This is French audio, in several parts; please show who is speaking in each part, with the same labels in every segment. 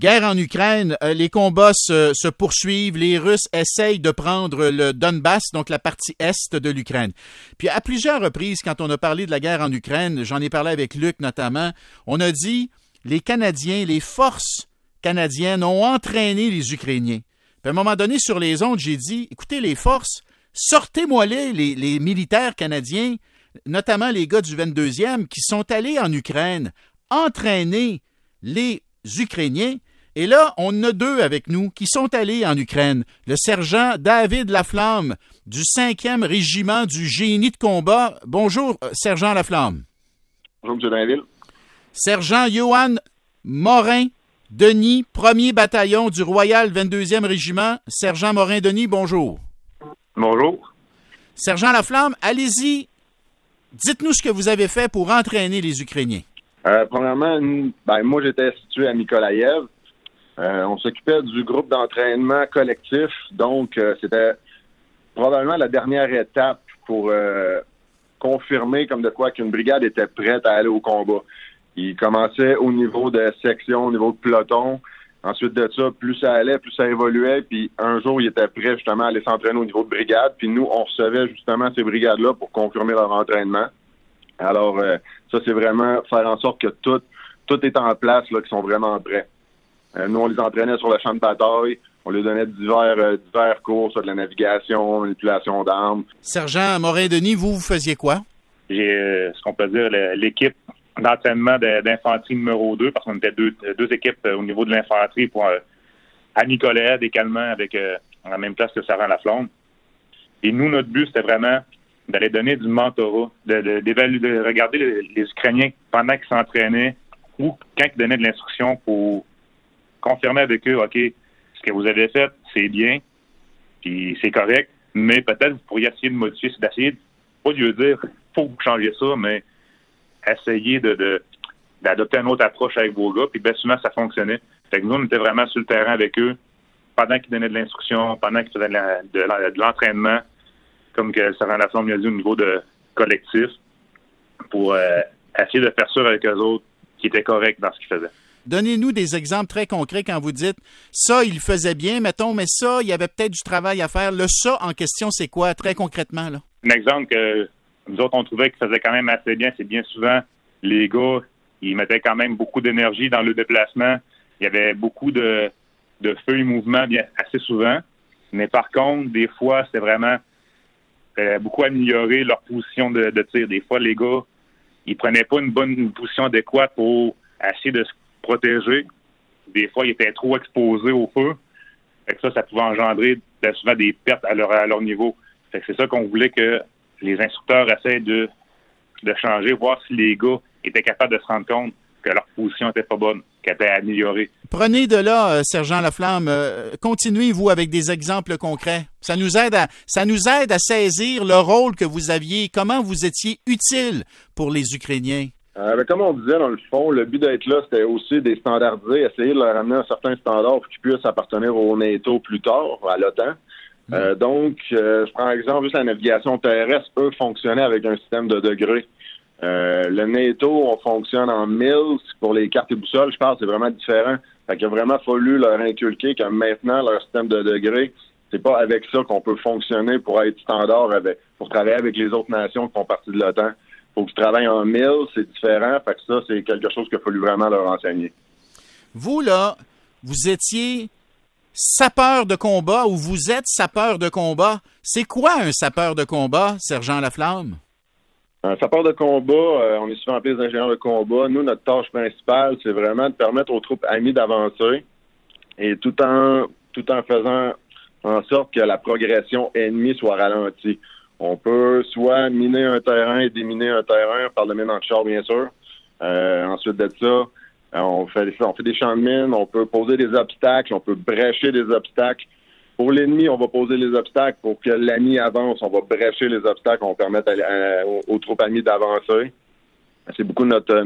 Speaker 1: Guerre en Ukraine, euh, les combats se, poursuivent, les Russes essayent de prendre le Donbass, donc la partie est de l'Ukraine. Puis à plusieurs reprises, quand on a parlé de la guerre en Ukraine, j'en ai parlé avec Luc notamment, on a dit les Canadiens, les forces canadiennes ont entraîné les Ukrainiens. Puis à un moment donné, sur les ondes, j'ai dit, écoutez, les forces, sortez-moi les, les militaires canadiens, notamment les gars du 22e, qui sont allés en Ukraine entraîner les Ukrainiens. Et là, on a deux avec nous qui sont allés en Ukraine. Le sergent David Laflamme du 5e régiment du génie de combat. Bonjour, euh, sergent Laflamme.
Speaker 2: Bonjour, M. Dainville.
Speaker 1: Sergent Johan Morin Denis, 1er bataillon du Royal 22e régiment. Sergent Morin Denis, bonjour.
Speaker 2: Bonjour.
Speaker 1: Sergent Laflamme, allez-y. Dites-nous ce que vous avez fait pour entraîner les Ukrainiens.
Speaker 2: Euh, premièrement, ben, moi, j'étais situé à Nikolaïev. Euh, on s'occupait du groupe d'entraînement collectif, donc euh, c'était probablement la dernière étape pour euh, confirmer comme de quoi qu'une brigade était prête à aller au combat. Il commençait au niveau de section, au niveau de peloton. Ensuite de ça, plus ça allait, plus ça évoluait. Puis un jour, il était prêt justement à aller s'entraîner au niveau de brigade. Puis nous, on recevait justement ces brigades-là pour confirmer leur entraînement. Alors, ça, c'est vraiment faire en sorte que tout, tout est en place, là, qu'ils sont vraiment prêts. Euh, nous, on les entraînait sur le champ de bataille. On leur donnait divers, euh, divers cours sur de la navigation, manipulation d'armes.
Speaker 1: Sergent Morin-Denis, vous, vous faisiez quoi?
Speaker 3: J'ai euh, ce qu'on peut dire l'équipe d'entraînement d'infanterie numéro 2, parce qu'on était deux, deux équipes au niveau de l'infanterie pour à Nicolas, également avec la même place que Sarah Laflamme. Et nous, notre but, c'était vraiment d'aller donner du mentorat, de, de, regarder les, Ukrainiens pendant qu'ils s'entraînaient ou quand ils donnaient de l'instruction pour confirmer avec eux, OK, ce que vous avez fait, c'est bien, puis c'est correct, mais peut-être vous pourriez essayer de modifier, c'est d'essayer, pas de dire, faut que vous changiez ça, mais essayer de, d'adopter une autre approche avec vos gars, puis bien souvent, ça fonctionnait. Fait que nous, on était vraiment sur le terrain avec eux pendant qu'ils donnaient de l'instruction, pendant qu'ils faisaient de l'entraînement, comme que ça rend la forme au niveau de collectif, pour euh, essayer de faire sûr avec eux autres qui étaient corrects dans ce qu'ils faisaient.
Speaker 1: Donnez-nous des exemples très concrets quand vous dites ça, il faisait bien, mettons, mais ça, il y avait peut-être du travail à faire. Le ça en question, c'est quoi, très concrètement? Là?
Speaker 3: Un exemple que nous autres, on trouvait qu'il faisait quand même assez bien, c'est bien souvent les gars, ils mettaient quand même beaucoup d'énergie dans le déplacement. Il y avait beaucoup de, de feu et mouvement bien, assez souvent. Mais par contre, des fois, c'était vraiment euh, beaucoup améliorer leur position de, tir. Des fois, les gars, ils prenaient pas une bonne position adéquate pour essayer de se protéger. Des fois, ils étaient trop exposés au feu. Fait ça, ça pouvait engendrer souvent des pertes à leur, niveau. c'est ça qu'on voulait que les instructeurs essaient de, de changer, voir si les gars étaient capables de se rendre compte que leur position n'était pas bonne, qu'elle était améliorée.
Speaker 1: Prenez de là, euh, Sergent Laflamme, euh, continuez, vous, avec des exemples concrets. Ça nous, aide à, ça nous aide à saisir le rôle que vous aviez, comment vous étiez utile pour les Ukrainiens.
Speaker 2: Euh, comme on disait, dans le fond, le but d'être là, c'était aussi des standardiser, essayer de leur amener un certain standard pour qu'ils puissent appartenir au NATO plus tard, à l'OTAN. Mm. donc, je prends exemple juste la navigation terrestre, eux fonctionnaient avec un système de degrés. Euh, le NATO, on fonctionne en mills. Pour les cartes et boussoles, je pense c'est vraiment différent. Fait qu'il a vraiment fallu leur inculquer que maintenant, leur système de degrés, c'est pas avec ça qu'on peut fonctionner pour être standard avec, pour travailler avec les autres nations qui font partie de l'OTAN. Faut travaillent en mills, c'est différent. Fait que ça, c'est quelque chose qu'il a fallu vraiment leur enseigner.
Speaker 1: Vous, là, vous étiez sapeur de combat ou vous êtes sapeur de combat? C'est quoi un sapeur de combat, Sergent Laflamme?
Speaker 2: Un sapeur de combat, euh, on est souvent appelé des ingénieurs de combat. Nous, notre tâche principale, c'est vraiment de permettre aux troupes amies d'avancer et tout en tout en faisant en sorte que la progression ennemie soit ralentie. On peut soit miner un terrain et déminer un terrain par le mine en char, bien sûr. Euh, ensuite de ça, euh, on fait, on fait des champs de mine, on peut poser des obstacles, on peut brècher des obstacles pour l'ennemi, on va poser les obstacles. Pour que l'ami avance, on va brècher les obstacles, on va permettre aux, troupes amies d'avancer. C'est beaucoup notre,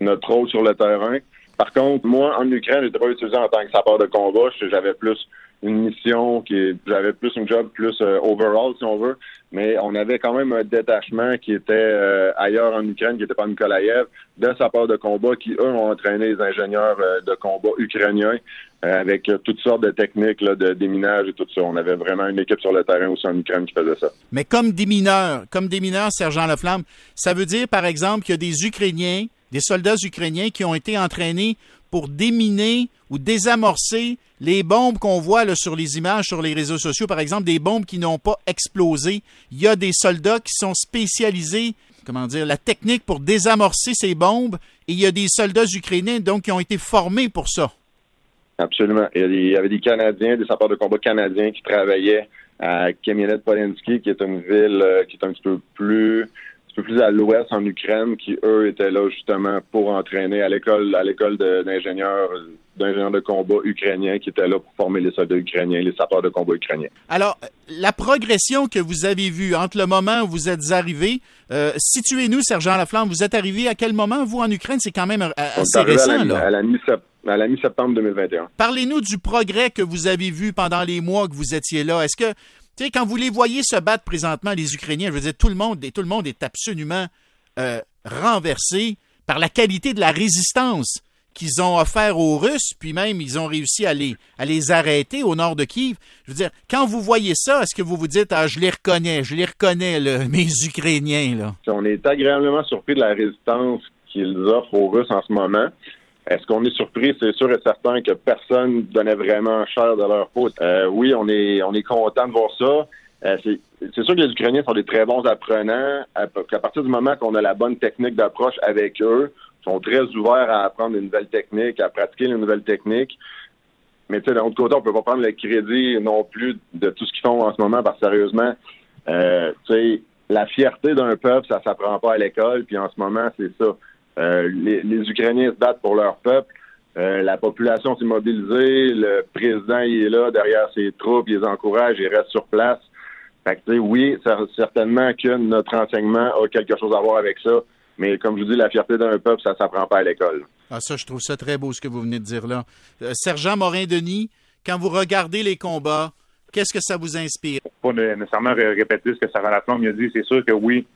Speaker 2: notre, rôle sur le terrain. Par contre, moi, en Ukraine, j'étais pas utilisé en tant que sapeur de combat. J'avais plus une mission qui j'avais plus une job plus euh, overall si on veut. Mais on avait quand même un détachement qui était euh, ailleurs en Ukraine qui n'était pas Nikolaïev de sapeurs de combat qui eux ont entraîné les ingénieurs euh, de combat ukrainiens avec toutes sortes de techniques de déminage et tout ça. On avait vraiment une équipe sur le terrain aussi en Ukraine qui faisait ça.
Speaker 1: Mais comme des mineurs comme des mineurs sergent Leflamme ça veut dire par exemple qu'il y a des Ukrainiens des soldats ukrainiens qui ont été entraînés pour déminer ou désamorcer les bombes qu'on voit sur les images sur les réseaux sociaux, par exemple, des bombes qui n'ont pas explosé. Il y a des soldats qui sont spécialisés, comment dire, la technique pour désamorcer ces bombes, et il y a des soldats ukrainiens donc qui ont été formés pour ça.
Speaker 2: Absolument. Il y avait des Canadiens, des sapeurs de combat canadiens qui travaillaient à Kamianet Polensky, qui est une ville euh, qui est un petit peu plus peu plus à l'ouest en Ukraine qui eux étaient là justement pour entraîner à l'école à l'école d'ingénieurs d'ingénieurs de combat ukrainiens qui étaient là pour former les soldats ukrainiens, les sapeurs de combat ukrainiens.
Speaker 1: Alors, la progression que vous avez vue entre le moment où vous êtes arrivé, euh, situez-nous, Sergent Laflamme, vous êtes arrivé à quel moment, vous, en Ukraine? C'est quand même euh, assez récent,
Speaker 2: à
Speaker 1: la,
Speaker 2: là. À la mi-septembre 2021.
Speaker 1: Parlez-nous du progrès que vous avez vu pendant les mois que vous étiez là. Est-ce que tu sais, quand vous les voyez se battre présentement, les Ukrainiens, je veux dire, tout le monde, tout le monde est absolument euh, renversé par la qualité de la résistance qu'ils ont offert aux Russes, puis même ils ont réussi à les, à les arrêter au nord de Kiev. Je veux dire, quand vous voyez ça, est-ce que vous vous dites, ah, je les reconnais, je les reconnais, mes Ukrainiens, là?
Speaker 2: On est agréablement surpris de la résistance qu'ils offrent aux Russes en ce moment. Est-ce qu'on est surpris? C'est sûr et certain que personne donnait vraiment cher de leur peau. Euh, oui, on est on est content de voir ça. Euh, c'est sûr que les Ukrainiens sont des très bons apprenants. À, partir du moment qu'on a la bonne technique d'approche avec eux, ils sont très ouverts à apprendre une nouvelle technique, à pratiquer une nouvelle technique. Mais tu sais, d'un autre côté, on peut pas prendre le crédit non plus de tout ce qu'ils font en ce moment, parce que sérieusement, euh, tu sais, la fierté d'un peuple, ça s'apprend pas à l'école, puis en ce moment, c'est ça. Euh, les, Ukrainiens se battent pour leur peuple. Euh, la population s'est mobilisée. Le président il est là derrière ses troupes, il les encourage, il reste sur place. Fait que, oui, certainement que notre enseignement a quelque chose à voir avec ça. Mais comme je vous dis, la fierté d'un peuple, ça ne s'apprend pas à l'école.
Speaker 1: Ah, ça, je trouve ça très beau ce que vous venez de dire là. Euh, Sergent Morin-Denis, quand vous regardez les combats, qu'est-ce que ça vous inspire?
Speaker 3: Pas nécessairement répéter ce que Sarah Laflamme a dit. C'est sûr que oui,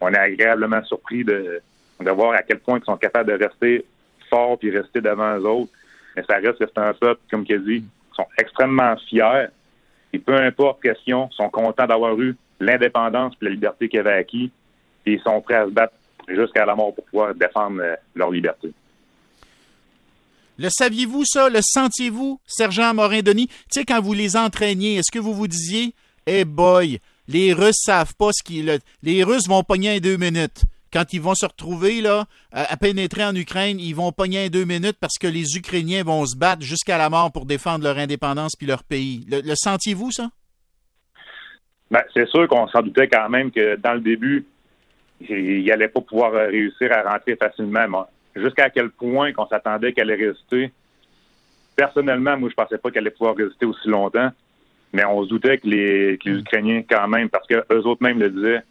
Speaker 3: on est agréablement surpris de, de voir à quel point ils sont capables de rester forts puis rester devant eux autres. Mais ça reste que c'est un peuple, comme qu'il dit, ils sont extrêmement fiers. Et peu importe question, ils sont contents d'avoir eu l'indépendance et la liberté qu'ils avaient acquis. Et ils sont prêts à se battre jusqu'à la mort pour pouvoir défendre euh, leur liberté.
Speaker 1: Le saviez-vous ça? Le sentiez-vous, Sergent Morin-Denis? Tu sais, quand vous les entraîniez, est-ce que vous vous disiez, eh boy, les Russes savent pas ce qu'ils... Les Russes vont pogner en deux minutes quand ils vont se retrouver là, à, pénétrer en Ukraine, ils vont pogner en deux minutes parce que les Ukrainiens vont se battre jusqu'à la mort pour défendre leur indépendance puis leur pays. Le, sentiez-vous, ça?
Speaker 3: Ben, c'est sûr qu'on s'en doutait quand même que dans le début, il n'allait pas pouvoir euh, réussir à rentrer facilement. Jusqu'à quel point qu'on s'attendait qu'elle allait résister? Personnellement, moi, je pensais pas qu'elle allait pouvoir résister aussi longtemps, mais on se doutait que les, que les Ukrainiens, quand même, parce que eux autres même le disaient,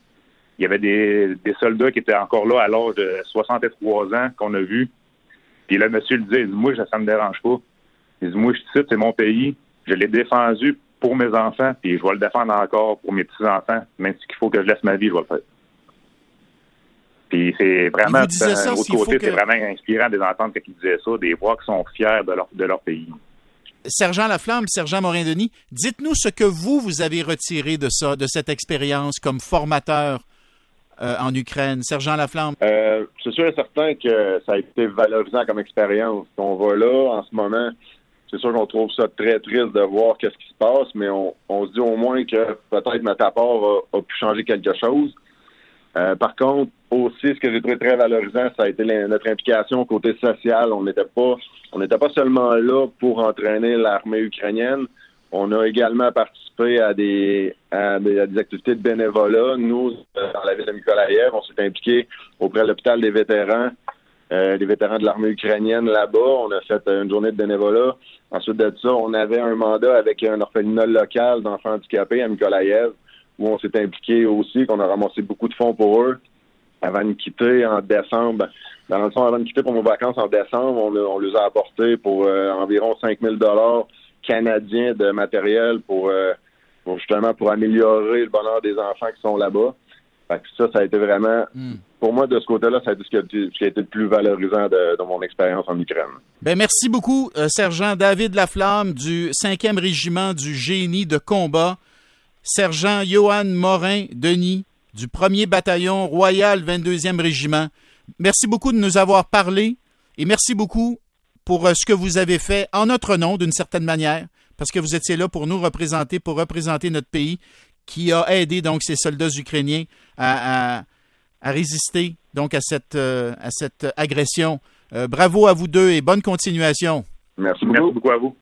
Speaker 3: il y avait des, soldats qui étaient encore là à l'âge de 63 ans qu'on a vu. Puis le monsieur le disait, moi, ça me dérange pas. Il dit, moi, je suis c'est mon pays. Je l'ai défendu pour mes enfants, puis je vais le défendre encore pour mes petits-enfants. Même s'il faut que je laisse ma vie, je vais le faire. Puis c'est vraiment, d'un autre côté, c'est vraiment inspirant de les entendre quand ils disaient ça, des voix qui sont fiers de leur, de leur pays.
Speaker 1: Sergent Laflamme, Sergent Morin-Denis, dites-nous ce que vous, vous avez retiré de ça, de cette expérience comme formateur euh, en Ukraine? Sergent Laflamme?
Speaker 2: Euh, c'est sûr et certain que ça a été valorisant comme expérience. On va là, en ce moment, c'est sûr qu'on trouve ça très triste de voir qu'est-ce qui se passe, mais on, se dit au moins que peut-être notre apport a, pu changer quelque chose. Euh, par contre, aussi, ce que j'ai trouvé très valorisant, ça a été notre implication côté social. On n'était pas, on n'était pas seulement là pour entraîner l'armée ukrainienne, on a également participé à des, activités de bénévolat. Nous, dans la ville de Mykolaïev, on s'est impliqué auprès de l'hôpital des vétérans, euh, les vétérans de l'armée ukrainienne là-bas. On a fait une journée de bénévolat. Ensuite de ça, on avait un mandat avec un orphelinat local d'enfants handicapés à Mykolaïev, où on s'est impliqué aussi, qu'on a ramassé beaucoup de fonds pour eux. Avant de quitter en décembre, dans le fond, avant de quitter pour nos vacances en décembre, on, les a apportés pour euh, environ 5 000 canadien de matériel euh, pour, justement pour améliorer le bonheur des enfants qui sont là-bas. Ça, ça a été vraiment, hmm. pour moi, de ce côté-là, ça a été ce qui a, été le plus valorisant de, mon expérience en Ukraine.
Speaker 1: Bien, merci beaucoup, euh, Sergent David Laflamme du 5e Régiment du Génie de combat, Sergent Johan Morin-Denis du 1er Bataillon Royal 22e Régiment. Merci beaucoup de nous avoir parlé et merci beaucoup pour euh, ce que vous avez fait en notre nom, d'une certaine manière, parce que vous étiez là pour nous représenter, pour représenter notre pays qui a aidé donc ces soldats ukrainiens à, résister donc à cette, euh, à cette agression. Euh, bravo à vous deux et bonne continuation.
Speaker 2: Merci beaucoup. Merci beaucoup à vous.